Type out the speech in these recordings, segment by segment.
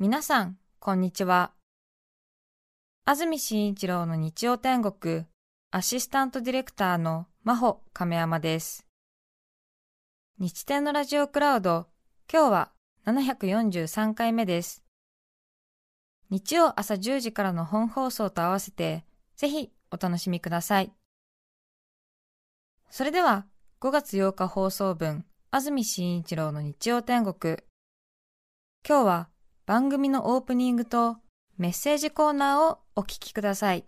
皆さん、こんにちは。安住紳一郎の日曜天国、アシスタントディレクターの真帆亀山です。日天のラジオクラウド、今日は743回目です。日曜朝10時からの本放送と合わせて、ぜひお楽しみください。それでは、5月8日放送分、安住紳一郎の日曜天国。今日は番組のオープニングとメッセージコーナーをお聞きください。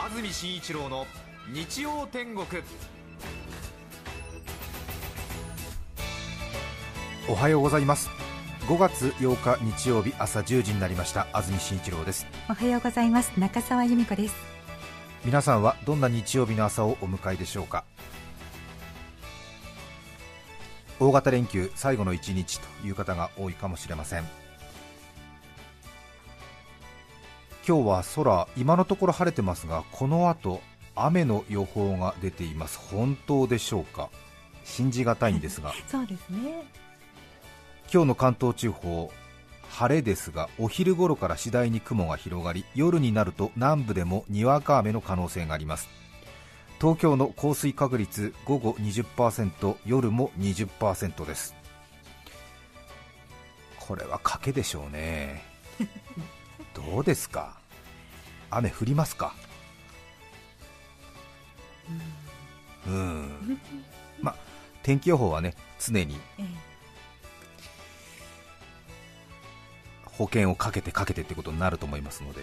安住紳一郎の日曜天国。おはようございます。5月8日日曜日朝10時になりました。安住紳一郎です。おはようございます。中澤由美子です。皆さんはどんな日曜日の朝をお迎えでしょうか？大型連休最後の一日という方が多いかもしれません。今日は空今のところ晴れてますがこの後雨の予報が出ています。本当でしょうか？信じがたいんですが。そうですね。今日の関東地方晴れですがお昼頃から次第に雲が広がり夜になると南部でもにわか雨の可能性があります東京の降水確率午後20%夜も20%です。これは賭けでしょうね。どうですか？雨降りますか？うん。まあ天気予報はね常に、ええ。保険をかけてかけてってことになると思いますので。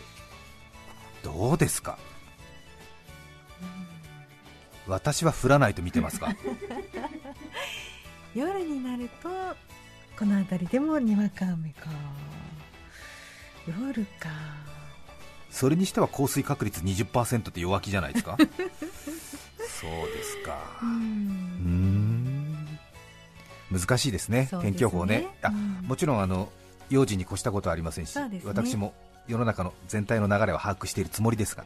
どうですか、私は降らないと見てますか？夜になるとこの辺りでもにわか雨か。夜か。それにしては降水確率20%って弱気じゃないですか？そうですか。うん。難しいですね、すね。天気予報ね、あもちろんあの用心に越したことはありませんし、ね、私も世の中の全体の流れは把握しているつもりですが、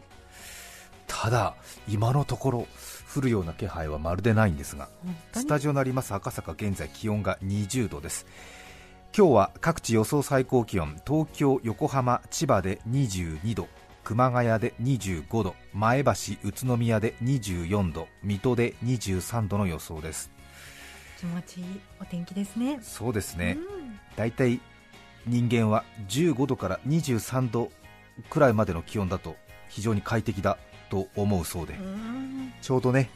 ただ、今のところ降るような気配はまるでないんですが、スタジオのあります赤坂、現在気温が20度です。今日は各地予想最高気温東京、横浜、千葉で22度熊谷で25度前橋、宇都宮で24度水戸で23度の予想です。気持ちいいお天気ですね。そうですね、だいたい人間は15度から23度くらいまでの気温だと非常に快適だと思うそうで。ちょうどね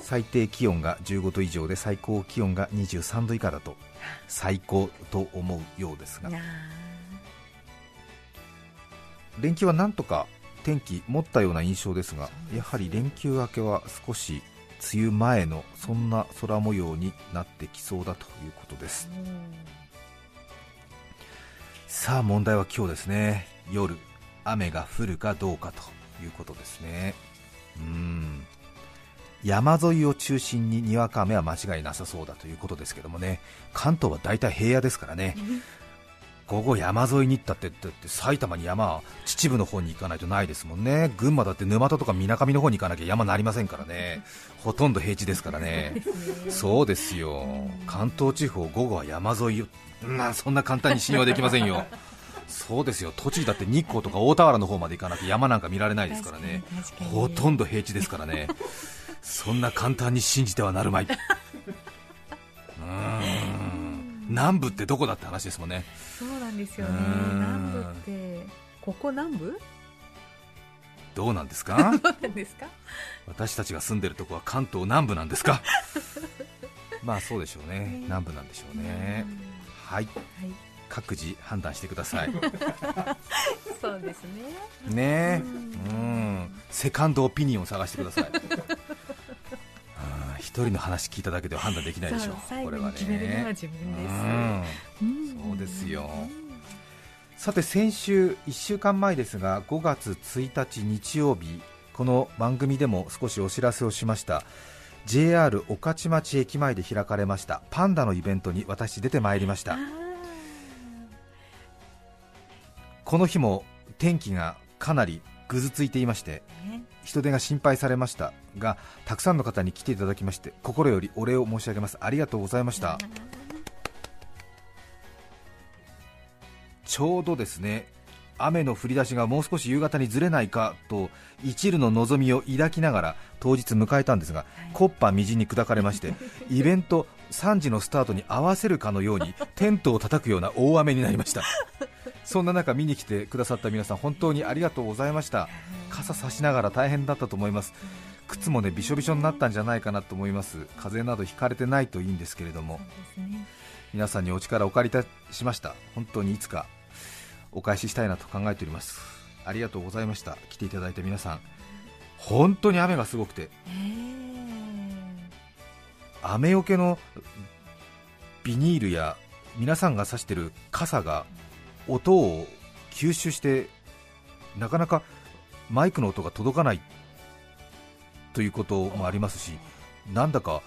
最低気温が15度以上で最高気温が23度以下だと最高と思うようですが。連休はなんとか天気持ったような印象ですがやはり連休明けは少し梅雨前のそんな空模様になってきそうだということです。さあ問題は今日ですね。夜雨が降るかどうかということですね。うん。山沿いを中心ににわか雨は間違いなさそうだということですけどもね。関東は大体平野ですからね。午後山沿いに行ったってって埼玉に山秩父の方に行かないとないですもんね。群馬だって沼田とかみなかみの方に行かなきゃ山なりませんからね。ほとんど平地ですからね。そうですよ。関東地方午後は山沿いまあ、そんな簡単に信用できませんよ。そうですよ。栃木だって日光とか大田原の方まで行かなきゃ山なんか見られないですからね、ほとんど平地ですからね、そんな簡単に信じてはなるまい、うん。南部ってどこだって話ですもんね、そうなんですよね、南部って、ここ南部？どうなんですか？私たちが住んでるとこは関東南部なんですか？まあそうでしょうね、南部なんでしょうね。はい、はい、各自判断してください。そうですね。ね。うん。セカンドオピニオンを探してください。一人の話聞いただけでは判断できないでしょう。これはね。そうですよ。さて先週1週間前ですが5月1日日曜日この番組でも少しお知らせをしました。JR 御徒町駅前で開かれましたパンダのイベントに私出てまいりましたこの日も天気がかなりぐずついていまして人手が心配されましたがたくさんの方に来ていただきまして心よりお礼を申し上げます。ありがとうございました。ちょうどですね雨の降り出しがもう少し夕方にずれないかと一縷の望みを抱きながら当日迎えたんですが、コッパみじんに砕かれまして イベント3時のスタートに合わせるかのようにテントを叩くような大雨になりましたそんな中見に来てくださった皆さん本当にありがとうございました。傘差しながら大変だったと思います。靴もねびしょびしょになったんじゃないかなと思います。風邪などひかれてないといいんですけれども。皆さんにお力をお借りいたしました。本当にいつかお返ししたいなと考えております。ありがとうございました。来ていただいた皆さん。本当に雨がすごくて。雨よけのビニールや皆さんが差してる傘が音を吸収してなかなかマイクの音が届かないということもありますしなんだか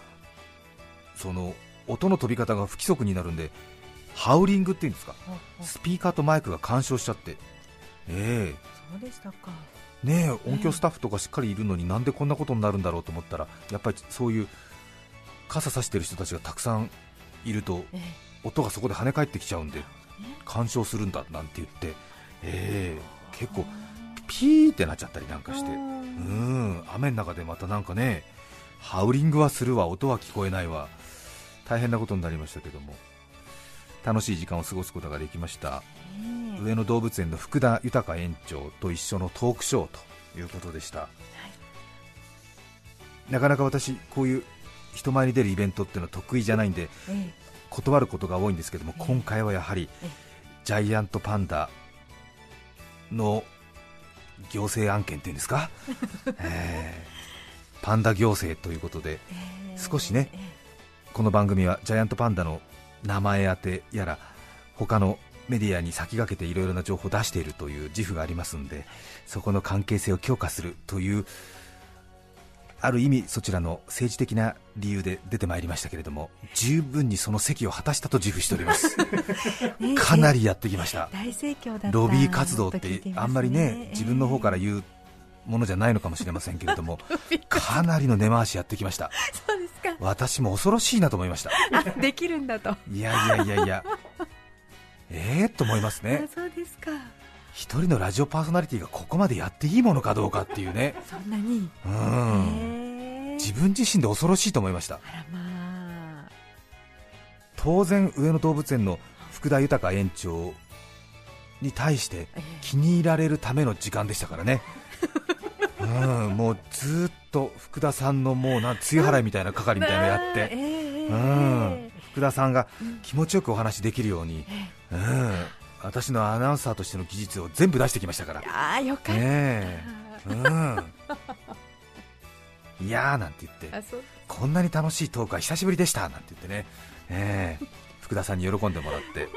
その音の飛び方が不規則になるんでハウリングっていうんですかスピーカーとマイクが干渉しちゃってええ。そうでしたか。ねえ音響スタッフとかしっかりいるのになんでこんなことになるんだろうと思ったらやっぱりそういう傘さしてる人たちがたくさんいるとえ。音がそこで跳ね返ってきちゃうんでえ干渉するんだなんて言って。ええ結構ピーってなっちゃったりなんかして。うー。ん雨の中でまたなんかねハウリングはするわ音は聞こえないわ。大変なことになりましたけども。楽しい時間を過ごすことができました。上野動物園の福田豊園長と一緒のトークショーということでした、なかなか私こういう人前に出るイベントっていうのは得意じゃないんでえ断ることが多いんですけどもええ。今回はやはりええ。ジャイアントパンダの行政案件っていうんですか、えーパンダ行政ということでえ少しねえこの番組はジャイアントパンダの名前当てやら他のメディアに先駆けていろいろな情報を出しているという自負がありますのでそこの関係性を強化するというある意味そちらの政治的な理由で出てまいりましたけれども十分にその席を果たしたと自負しております。かなりやってきました。大盛況だロビー活動ってあんまりね自分の方から言うものじゃないのかもしれませんけれども かなりの根回しやってきました。そうですか。私も恐ろしいなと思いました。あできるんだと。あいやいやいやいや。ええと思いますね。そうですか。一人のラジオパーソナリティがここまでやっていいものかどうかっていうね。そんなに。うん自分自身で恐ろしいと思いました。まあ当然上野動物園の福田豊園長に対してええ。気に入られるための時間でしたからね。うんもうずっと福田さんのもうなん梅雨払いみたいな係みたいなのやって、え え。うん、福田さんがうん気持ちよくお話できるように、えうん、私のアナウンサーとしての技術を全部出してきましたから。え、ああよかった、ねえ。うん、いやーなんて言ってこんなに楽しいトークは久しぶりでしたなんて言ってね、ええ福田さんに喜んでもらって、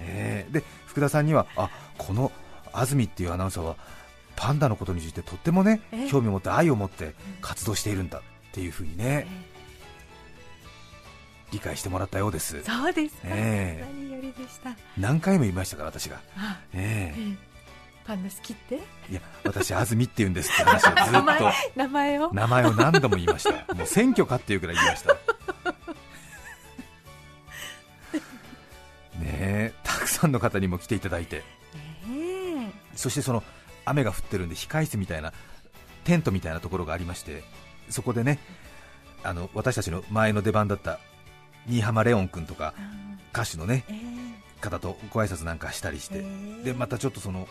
ええで福田さんにはあこの安住っていうアナウンサーはパンダのことについてとってもねええ興味を持って愛を持って活動しているんだっていうふうにねえ理解してもらったようです。えそうですか、ええ何よりでした。何回も言いましたから私が、あえええパンダ好きって？えいや私安住って言うんですって話をずっと。名前を？名前を何度も言いました。もう選挙かっていうくらい言いました。ねえたくさんの方にも来ていただいて。ええ。そしてその雨が降ってるんで控室みたいなテントみたいなところがありましてそこでねあの私たちの前の出番だった新浜レオン君とかあ歌手のねええ。方とご挨拶なんかしたりして、ええ。でまたちょっとその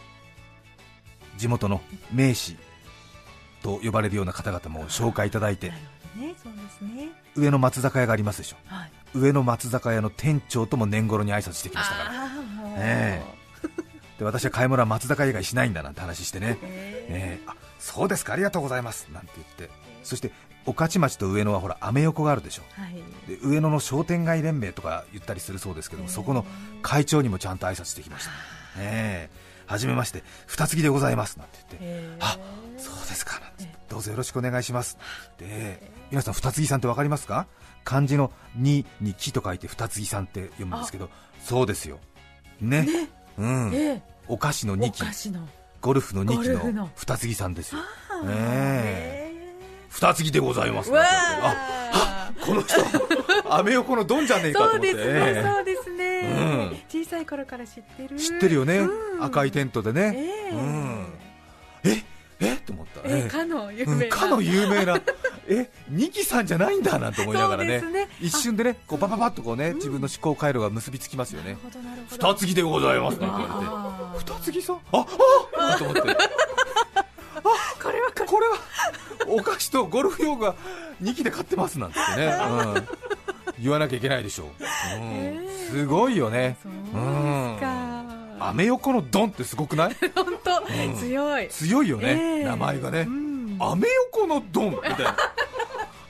地元の名士と呼ばれるような方々も紹介いただいてね。そうですね。上の松坂屋がありますでしょ。はい。上の松坂屋の店長とも年頃に挨拶してきましたから。えで私は買い物は松坂屋以外しないんだなんて話してね、えええ。あそうですかありがとうございます。なんて言って。そして御徒町と上野はほらアメ横があるでしょ。はい。で上野の商店街連盟とか言ったりするそうですけども、そこの会長にもちゃんと挨拶してきました、ええはじめまして二月でございますなんて言って、ええあそうですかなんてえどうぞよろしくお願いしますで皆さん二月さんって分かりますか？漢字の「に」に「木」と書いて二月さんって読むんですけどそうですよ。ね。うん。ええ。お菓子のお2期ゴルフの2期のの。二月さんですよ。ああえ。二継ぎでございますああこの人 アメ横のドンじゃねえかと思って。そうですねそうですね、うん。小さい頃から知ってる。知ってるよね、うん。赤いテントでね、ええ。うん。ええと思った、えかの有名な、うんかの有名な。え二木さんじゃないんだなんて思いながらね。ね。一瞬でねこうバババッとこうね、自分の思考回路が結びつきますよね。二継ぎでございますなんて言われて。あー二継ぎさん？ああと思って。これはここれはお菓子とゴルフ用具が2機で買ってますなんてね、うん、言わなきゃいけないでしょう、うん。えーすごいよね。そうですか、アメ横のドンってすごくない？本当、うん。強い。強いよね、ええ。名前がね、うん。アメ横のドンみたいな。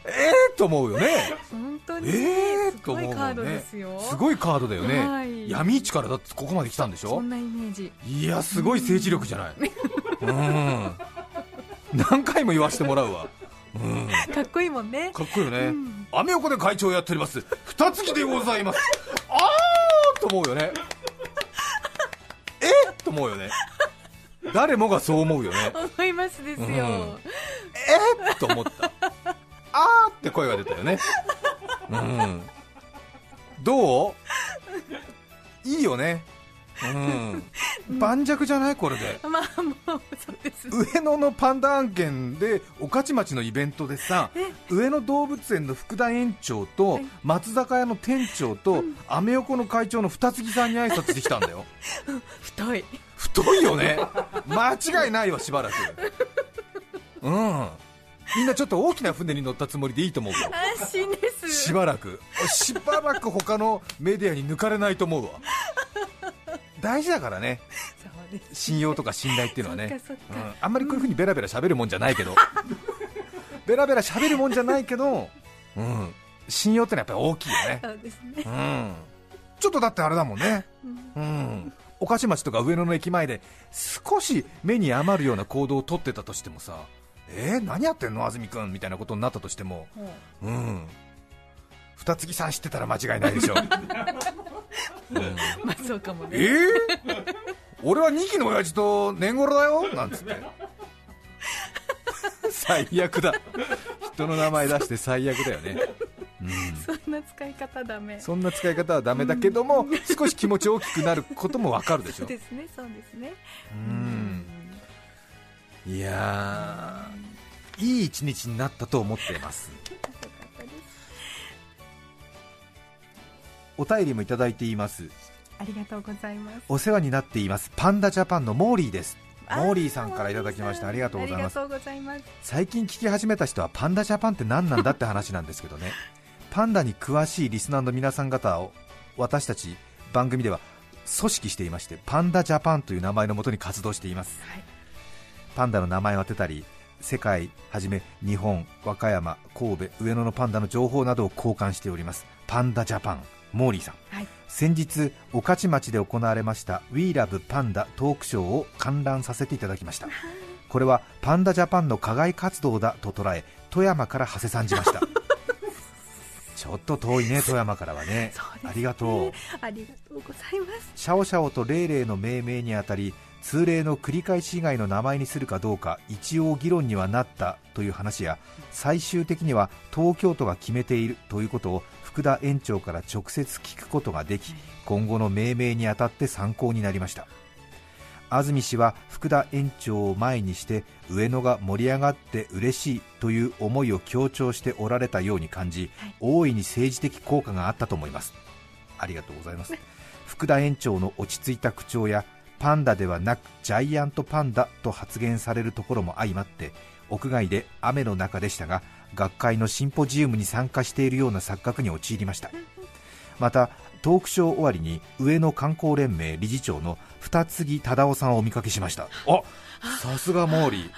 ええと思うよね。本当に、ええすと思うもんね。ごいカードですよ。すごいカードだよね、はい。闇市からだってここまで来たんでしょ？そんなイメージ。いやすごい政治力じゃない。うん。何回も言わせてもらうわ。うんかっこいいもんね。かっこいいよね、うん。アメ横で会長をやっております。二月でございます。あーと思うよね。え？っと思うよね。誰もがそう思うよね。思いますですよ、うん。え？っと思った。あーって声が出たよね。うん。どう？いいよね。うん盤石じゃないこれで。まあもうそうです上野のパンダ案件で御徒町のイベントでさ上野動物園の福田園長とはい。松坂屋の店長とアメ横の会長の二月さんに挨拶してきたんだよ。太い。太いよね。間違いないわしばらく。うん。みんなちょっと大きな船に乗ったつもりでいいと思うわ 安心です。しばらく。しばらく他のメディアに抜かれないと思うわ大事だからね。信用とか信頼っていうのはね。うん。あんまりこういうふうにベラベラ喋るもんじゃないけど。ベラベラ喋るもんじゃないけど、うん、信用ってのはやっぱり大きいよね、そうん、ちょっとだってあれだもんね、うん。うん、御徒町とか上野の駅前で少し目に余るような行動をとってたとしてもさえー、何やってんの？安住君みたいなことになったとしても。ほううん。二月さん知ってたら間違いないでしょ、う んまあそうかもえねー、俺は2期の親父と年頃だよ？なんつって。最悪だ。人の名前出して最悪だよね、うん、そんな使い方ダメ。そんな使い方はダメだけども少し気持ち大きくなることもわかるでしょ？そうですねそうですね。うん。いやーいい一日になったと思っていますお便りもいただいています。ありがとうございます。お世話になっています。パンダジャパンのモーリーです。あモーリーさんからいただきました。ありがとうございます。ありがとうございます。最近聞き始めた人はパンダジャパンって何なんだって話なんですけどね。パンダに詳しいリスナーの皆さん方を私たち番組では組織していましてパンダジャパンという名前のもとに活動しています、はい。パンダの名前を当てたり世界はじめ日本和歌山神戸上野のパンダの情報などを交換しております。パンダジャパンモーリーさん。はい。先日御徒町で行われました We Love パンダトークショーを観覧させていただきました。これはパンダジャパンの課外活動だと捉え富山から馳せ参じました。ちょっと遠いね富山からはね。ね。ありがとう。ありがとうございます。シャオシャオとレイレイの命名にあたり通例の繰り返し以外の名前にするかどうか一応議論にはなったという話や最終的には東京都が決めているということを福田園長から直接聞くことができ今後の命名にあたって参考になりました。安住氏は福田園長を前にして上野が盛り上がって嬉しいという思いを強調しておられたように感じ、はい。大いに政治的効果があったと思います。ありがとうございます。福田園長の落ち着いた口調やパンダではなくジャイアントパンダと発言されるところも相まって屋外で雨の中でしたが学会のシンポジウムに参加しているような錯覚に陥りました。またトークショー終わりに上野観光連盟理事長の二木忠夫さんをお見かけしました。あさすがモーリー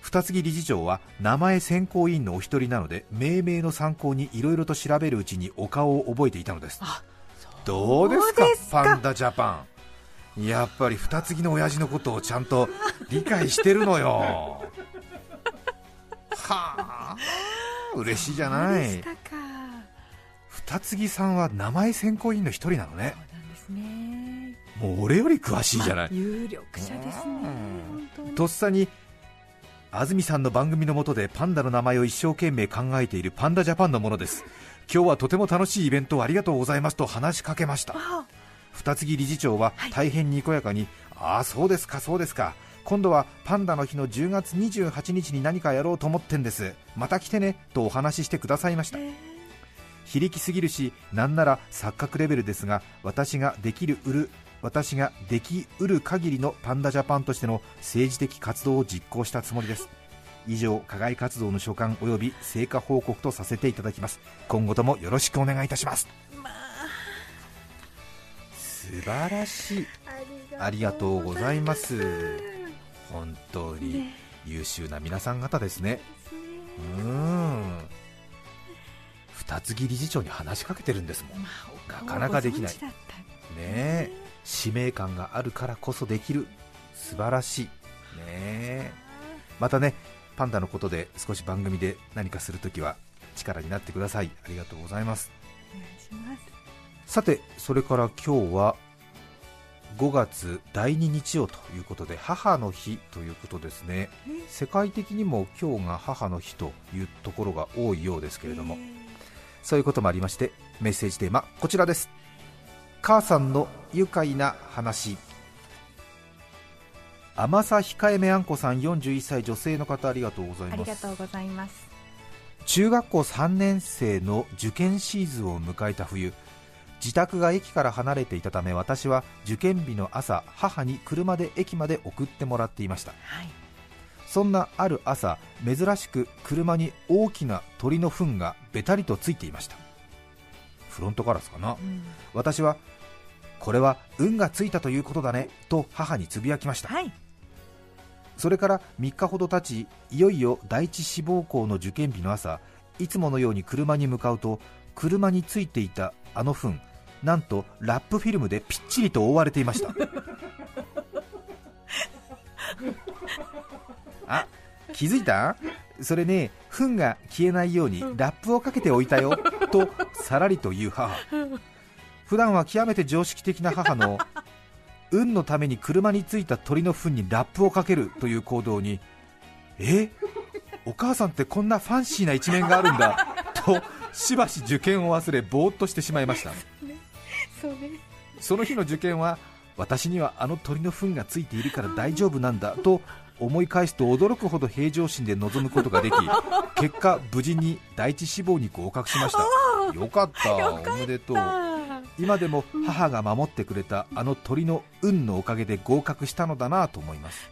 二木理事長は名前選考委員のお一人なので命名の参考にいろいろと調べるうちにお顔を覚えていたのです。あどうですかパンダジャパン。やっぱり二継ぎの親父のことをちゃんと理解してるのよはあ。嬉しいじゃない。二継ぎさんは名前選考委員の一人なのね。そうなんですね。もう俺より詳しいじゃない、有力者ですねとっさに安住さんの番組のもとでパンダの名前を一生懸命考えているパンダジャパンのものです。今日はとても楽しいイベントをありがとうございますと話しかけました。二木理事長は大変にこやかに、ああそうですかそうですか今度はパンダの日の10月28日に何かやろうと思ってんです。また来てねとお話ししてくださいました。非力すぎるしなんなら錯覚レベルですが私ができる売る私ができうる限りのパンダジャパンとしての政治的活動を実行したつもりです。以上課外活動の所管及び成果報告とさせていただきます。今後ともよろしくお願いいたします、まあ、素晴らしい。ありがとうございます本当に優秀な皆さん方ですね。うん。二木理事長に話しかけてるんですもん、なかなかできない。ね。使命感があるからこそできる。素晴らしい。ね。またねパンダのことで少し番組で何かするときは力になってください。ありがとうございます。さてそれから今日は5月第2日曜ということで母の日ということですね。世界的にも今日が母の日というところが多いようですけれども。そういうこともありましてメッセージテーマこちらです。母さんの愉快な話。甘さ控えめあんこさん41歳女性の方ありがとうございます。ありがとうございます。中学校3年生の受験シーズンを迎えた冬自宅が駅から離れていたため私は受験日の朝母に車で駅まで送ってもらっていました、はい、そんなある朝珍しく車に大きな鳥の糞がべたりとついていました。フロントガラスかな、うん、私はこれは運がついたということだねと母につぶやきました、はい、それから3日ほど経ちいよいよ第一志望校の受験日の朝いつものように車に向かうと車についていたあの糞なんとラップフィルムでぴっちりと覆われていました。あ気づいた？それね糞が消えないようにラップをかけておいたよとさらりと言う母。普段は極めて常識的な母の運のために車についた鳥の糞にラップをかけるという行動にえ？お母さんってこんなファンシーな一面があるんだとしばし受験を忘れぼーっとしてしまいましたその日の受験は私にはあの鳥の糞がついているから大丈夫なんだと思い返すと驚くほど平常心で臨むことができ 結果無事に第一志望に合格しました。よかった。おめでとう。今でも母が守ってくれたあの鳥の運のおかげで合格したのだなと思います。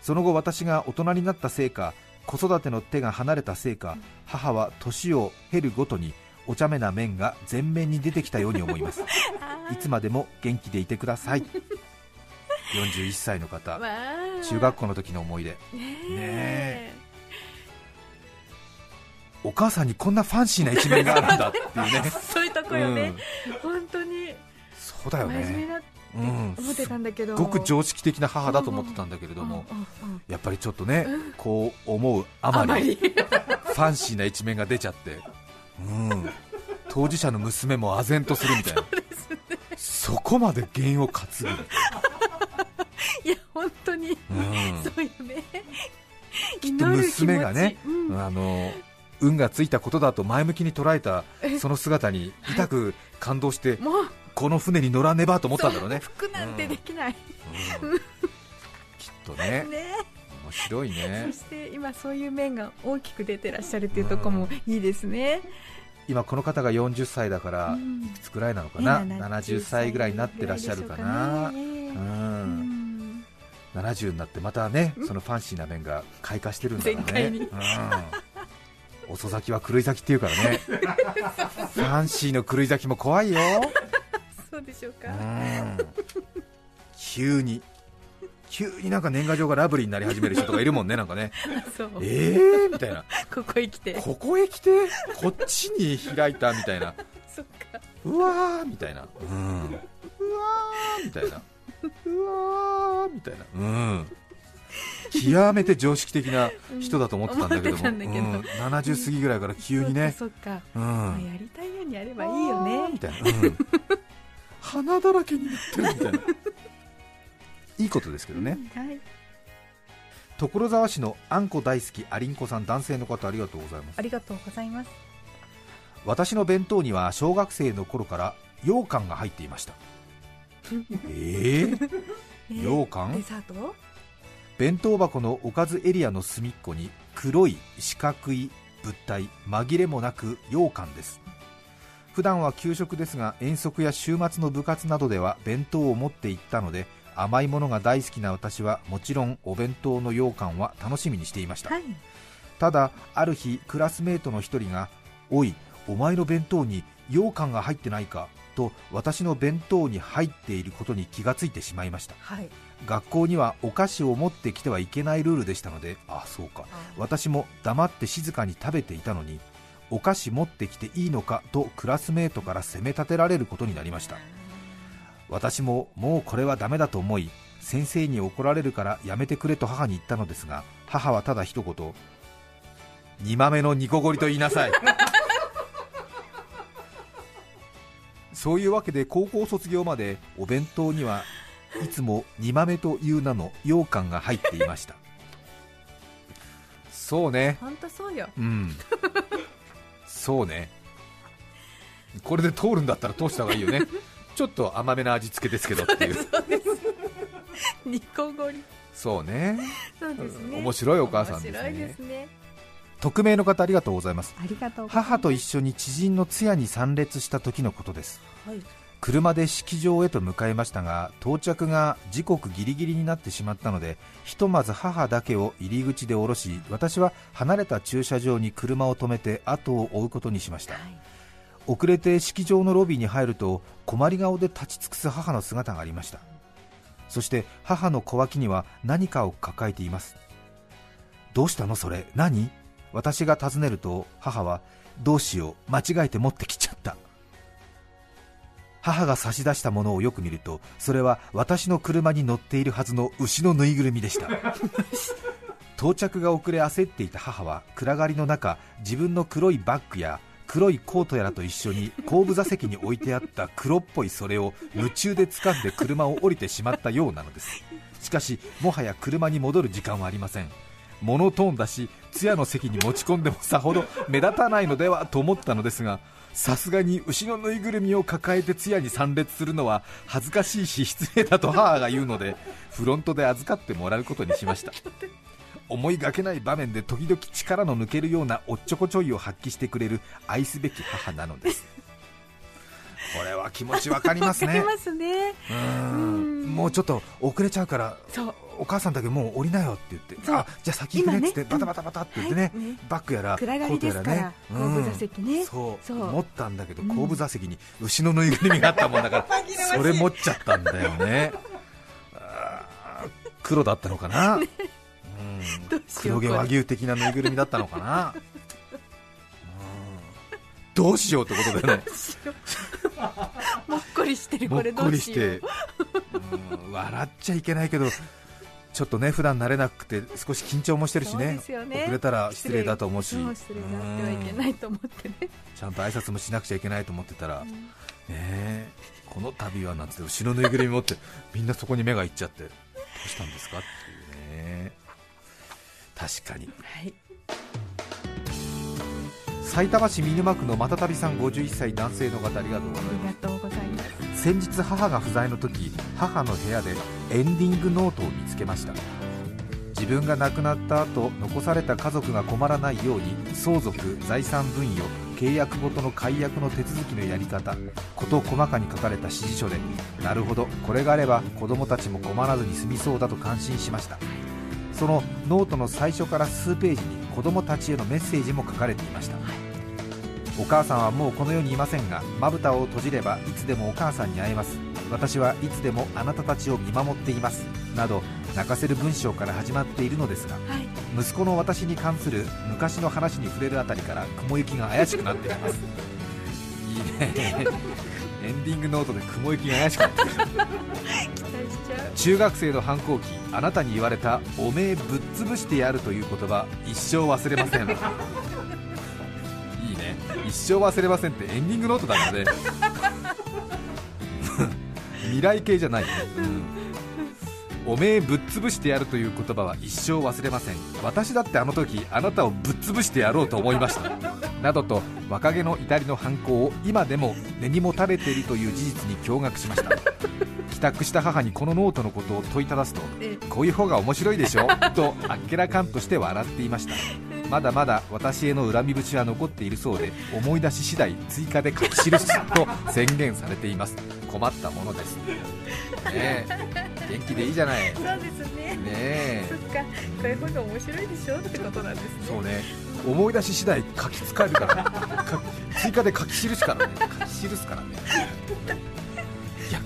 その後私が大人になったせいか子育ての手が離れたせいか母は年を経るごとにお茶目な面が前面に出てきたように思います。いつまでも元気でいてください。41歳の方中学校の時の思い出。ねお母さんにこんなファンシーな一面があるんだっていうね。そういうとこよね、うん、本当に。そうだよね。うん、思ってたんだけど。すごく常識的な母だと思ってたんだけれども、やっぱりちょっとね、こう思うあまり。ファンシーな一面が出ちゃって、うん、当事者の娘も唖然とするみたいな。そ,、こまで原因を担ぐいや本当に、うん、そうよね。きっと娘がね、うん、あの運がついたことだと前向きに捉えたその姿に痛く感動して、この船に乗らねばと思ったんだろうね。服なんてできない、うん。うん、きっとね。ね面白いね。そして今そういう面が大きく出てらっしゃるっていうところもいいですね、今この方が40歳だから、いくつくらいなのかな、70歳ぐらいになってらっしゃるかな、うん、70になってまたね、そのファンシーな面が開花してるんだろうね。遅咲きは狂い咲きっていうからね。ファンシーの狂い咲きも怖いよ。そうでしょうか。急に急になんか年賀状がラブリーになり始める人とかいるもんね、なんかね、えーみたいな、ここへ来て、ここへ来て、こっちに開いたみたいな、そっか。うわーみたいな、うん、うわーみたいな、うわーみたいな、うん、極めて常識的な人だと思ってたんだけども、うん、70過ぎぐらいから急にね、そっか、うん、やりたいようにやればいいよね。みたいな、うん、花だらけになってるみたいな。いいことですけどね、はい、所沢市のあんこ大好きありんこさん男性の方ありがとうございます。ありがとうございます。私の弁当には小学生の頃から羊羹が入っていました。えー、羊羹？デザート？弁当箱のおかずエリアの隅っこに黒い四角い物体紛れもなく羊羹です。普段は給食ですが遠足や週末の部活などでは弁当を持って行ったので甘いものが大好きな私はもちろんお弁当の羊羹は楽しみにしていました、はい。ただある日クラスメートの一人が「おいお前の弁当に羊羹が入ってないか?」と私の弁当に入っていることに気がついてしまいました。はい。学校にはお菓子を持ってきてはいけないルールでしたのであそうか。私も黙って静かに食べていたのにお菓子持ってきていいのかとクラスメートから責め立てられることになりました私ももうこれはダメだと思い先生に怒られるからやめてくれと母に言ったのですが母はただ一言煮豆の煮こごりと言いなさい。そういうわけで高校卒業までお弁当にはいつも煮豆という名の羊羹が入っていました。そうね。本当そうよ。うん。そうね。これで通るんだったら通した方がいいよねちょっと甘めな味付けですけどっていう。ニコゴリそうね。そうですね。面白いお母さんですね。面白いですね。匿名の方ありがとうございます。ありがとうございます。母と一緒に知人の通夜に参列した時のことです。はい。車で式場へと向かいましたが到着が時刻ギリギリになってしまったのでひとまず母だけを入り口で降ろし私は離れた駐車場に車を止めて後を追うことにしました。はい遅れて式場のロビーに入ると困り顔で立ち尽くす母の姿がありました。そして母の小脇には何かを抱えています。どうしたのそれ？何？私が尋ねると母はどうしよう間違えて持ってきちゃった。母が差し出したものをよく見るとそれは私の車に乗っているはずの牛のぬいぐるみでした。到着が遅れ焦っていた母は暗がりの中自分の黒いバッグや黒いコートやらと一緒に後部座席に置いてあった黒っぽいそれを夢中で掴んで車を降りてしまったようなのです。しかしもはや車に戻る時間はありません。モノトーンだし通夜の席に持ち込んでもさほど目立たないのではと思ったのですがさすがに牛のぬいぐるみを抱えて通夜に参列するのは恥ずかしいし失礼だと母が言うのでフロントで預かってもらうことにしました。思いがけない場面で時々力の抜けるようなおっちょこちょいを発揮してくれる愛すべき母なのです。これは気持ちわかりますね。わかりますね。うん。もうちょっと遅れちゃうからそう。お母さんだけもう降りなよって言ってあじゃあ先行くねって、バタバタバタって言ってね、はい。ねバッグやらコ暗がりートやらね。ですから後部座席ね。そう。持ったんだけどうん。後部座席に牛のぬいぐるみがあったもんだから、それ持っちゃったんだよね。黒だったのかな、黒毛和牛的なぬいぐるみだったのかな、うん。どうしようってことだよね。もっこりしてるこれどうしよう。笑っちゃいけないけどちょっとね普段慣れなくて少し緊張もしてるしね。ね。遅れたら失礼だと思うし。失礼。になってはいけないと思ってね。ちゃんと挨拶もしなくちゃいけないと思ってたら、ねえこの度はなんて後ろぬいぐるみ持ってみんなそこに目がいっちゃってどうしたんですかっていう。ね確かに。はい。埼玉市見沼区のまたたびさん51歳男性の方ありがとうございます。先日母が不在の時母の部屋でエンディングノートを見つけました。自分が亡くなった後残された家族が困らないように相続財産分与契約ごとの解約の手続きのやり方事細かに書かれた指示書でなるほどこれがあれば子供たちも困らずに済みそうだと感心しましたそのノートの最初から数ページに子供たちへのメッセージも書かれていました。お母さんはもうこの世にいませんがまぶたを閉じればいつでもお母さんに会えます。私はいつでもあなたたちを見守っています。など泣かせる文章から始まっているのですがはい。息子の私に関する昔の話に触れるあたりから雲行きが怪しくなっています。いいね。エンディングノートで雲行きが怪しくなって 中学生の反抗期あなたに言われた「おめえぶっ潰してやる」という言葉一生忘れません。いいね。一生忘れませんってエンディングノートだからね。未来系じゃない。よね、うん。おめえぶっ潰してやるという言葉は一生忘れません。私だってあの時あなたをぶっ潰してやろうと思いました。などと若気の至りの犯行を今でも根にもたれているという事実に驚愕しました。帰宅した母にこのノートのことを問いただすとこういう方が面白いでしょ？とあっけらかんとして笑っていました。まだまだ私への恨み節は残っているそうで思い出し次第追加で書き記すと 宣言されています。困ったものです。ねえ。元気でいいじゃない。そうですね。ねえ。そっか。こういう方が面白いでしょ？ってことなんですね。そうね。思い出し次第書き使えるから。か追加で書き記すからね。書き記すからね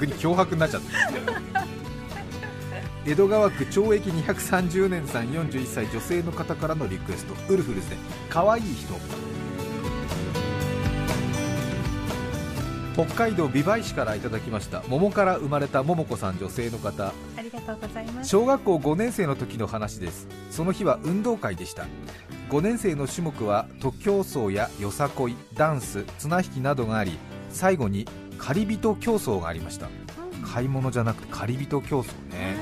逆に脅迫になっちゃって江戸川区懲役230年さん41歳女性の方からのリクエスト。ウルフルズで可愛い人。北海道美唄市からいただきました。桃から生まれた桃子さん女性の方。ありがとうございます。小学校5年生の時の話です。その日は運動会でした。5年生の種目は徒競走やよさこいダンス綱引きなどがあり最後に借り人競争がありました。買い物じゃなくて借り人競争ね、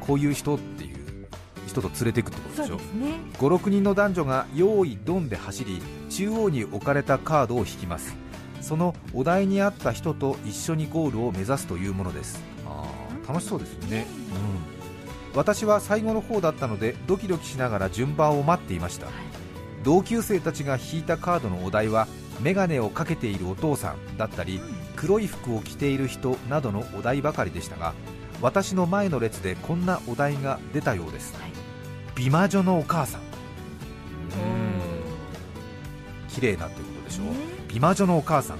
うん。こういう人っていう人と連れていくってことでしょ？ね。56人の男女が用意ドンで走り中央に置かれたカードを引きます。そのお題に合った人と一緒にゴールを目指すというものです。あー楽しそうですよね、うん、私は最後の方だったのでドキドキしながら順番を待っていました。同級生たちが引いたカードのお題はメガネをかけているお父さんだったり黒い服を着ている人などのお題ばかりでしたが私の前の列でこんなお題が出たようです、はい。美魔女のお母さん。綺麗なってことでしょね。美魔女のお母さん。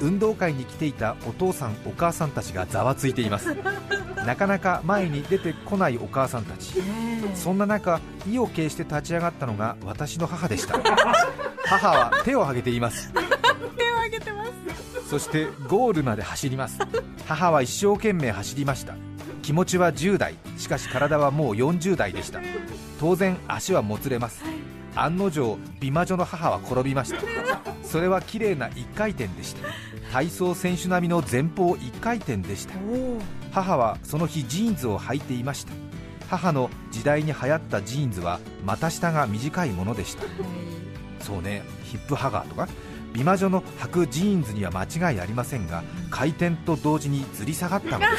運動会に来ていたお父さんお母さんたちがざわついています。なかなか前に出てこないお母さんたち。ねそんな中意を決して立ち上がったのが私の母でした 母は手を挙げています。手を挙げてます。そしてゴールまで走ります。母は一生懸命走りました。気持ちは10代。しかし体はもう40代でした。当然足はもつれます。案の定美魔女の母は転びました。それは綺麗な1回転でした。体操選手並みの前方1回転でした。母はその日ジーンズを履いていました。母の時代に流行ったジーンズは股下が短いものでしたそうねヒップハガーとか美魔女の履くジーンズには間違いありませんが回転と同時にずり下がったのです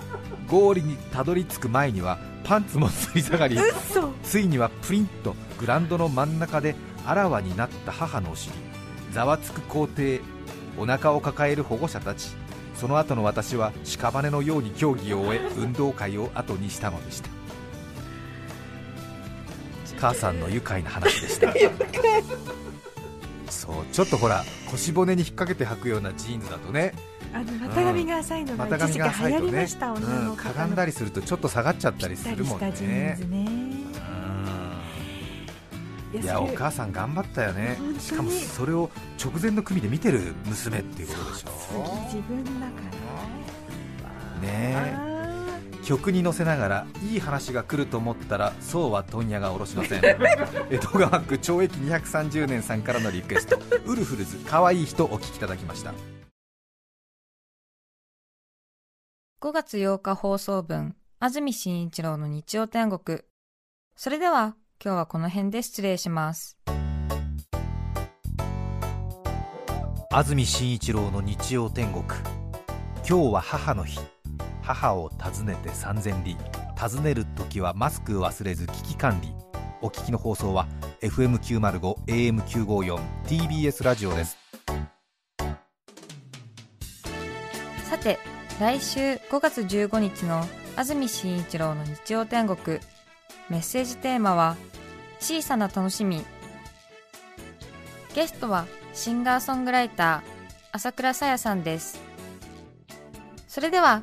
ゴールにたどり着く前にはパンツもずり下がり嘘。ついにはプリンとグラウンドの真ん中であらわになった母のお尻ざわつく校庭お腹を抱える保護者たちその後の私は屍のように競技を終え運動会を後にしたのでした母さんの愉快な話でした。そうちょっとほら腰骨に引っ掛けて履くようなジーンズだとね。あの股上が浅いのが一時期流行りました、女うん、の方かがんだりするとちょっと下がっちゃったりするもんね。いやお母さん頑張ったよねしかもそれを直前の組で見てる娘っていうことでしょ次自分だからね曲に乗せながらいい話が来ると思ったらそうは問屋が下ろしません。江戸川区懲役230年さんからのリクエスト。ウルフルズ可愛い人お聞きいただきました。5月8日放送分、安住紳一郎の日曜天国。それでは、今日はこの辺で失礼します。安住紳一郎の日曜天国。今日は母の日母を訪ねて三千里訪ねる時はマスク忘れず危機管理お聞きの放送は FM905 AM954 TBS ラジオですさて、来週5月15日の安住紳一郎の日曜天国。メッセージテーマは、小さな楽しみ。ゲストはシンガーソングライター、朝倉さやさんです。それでは、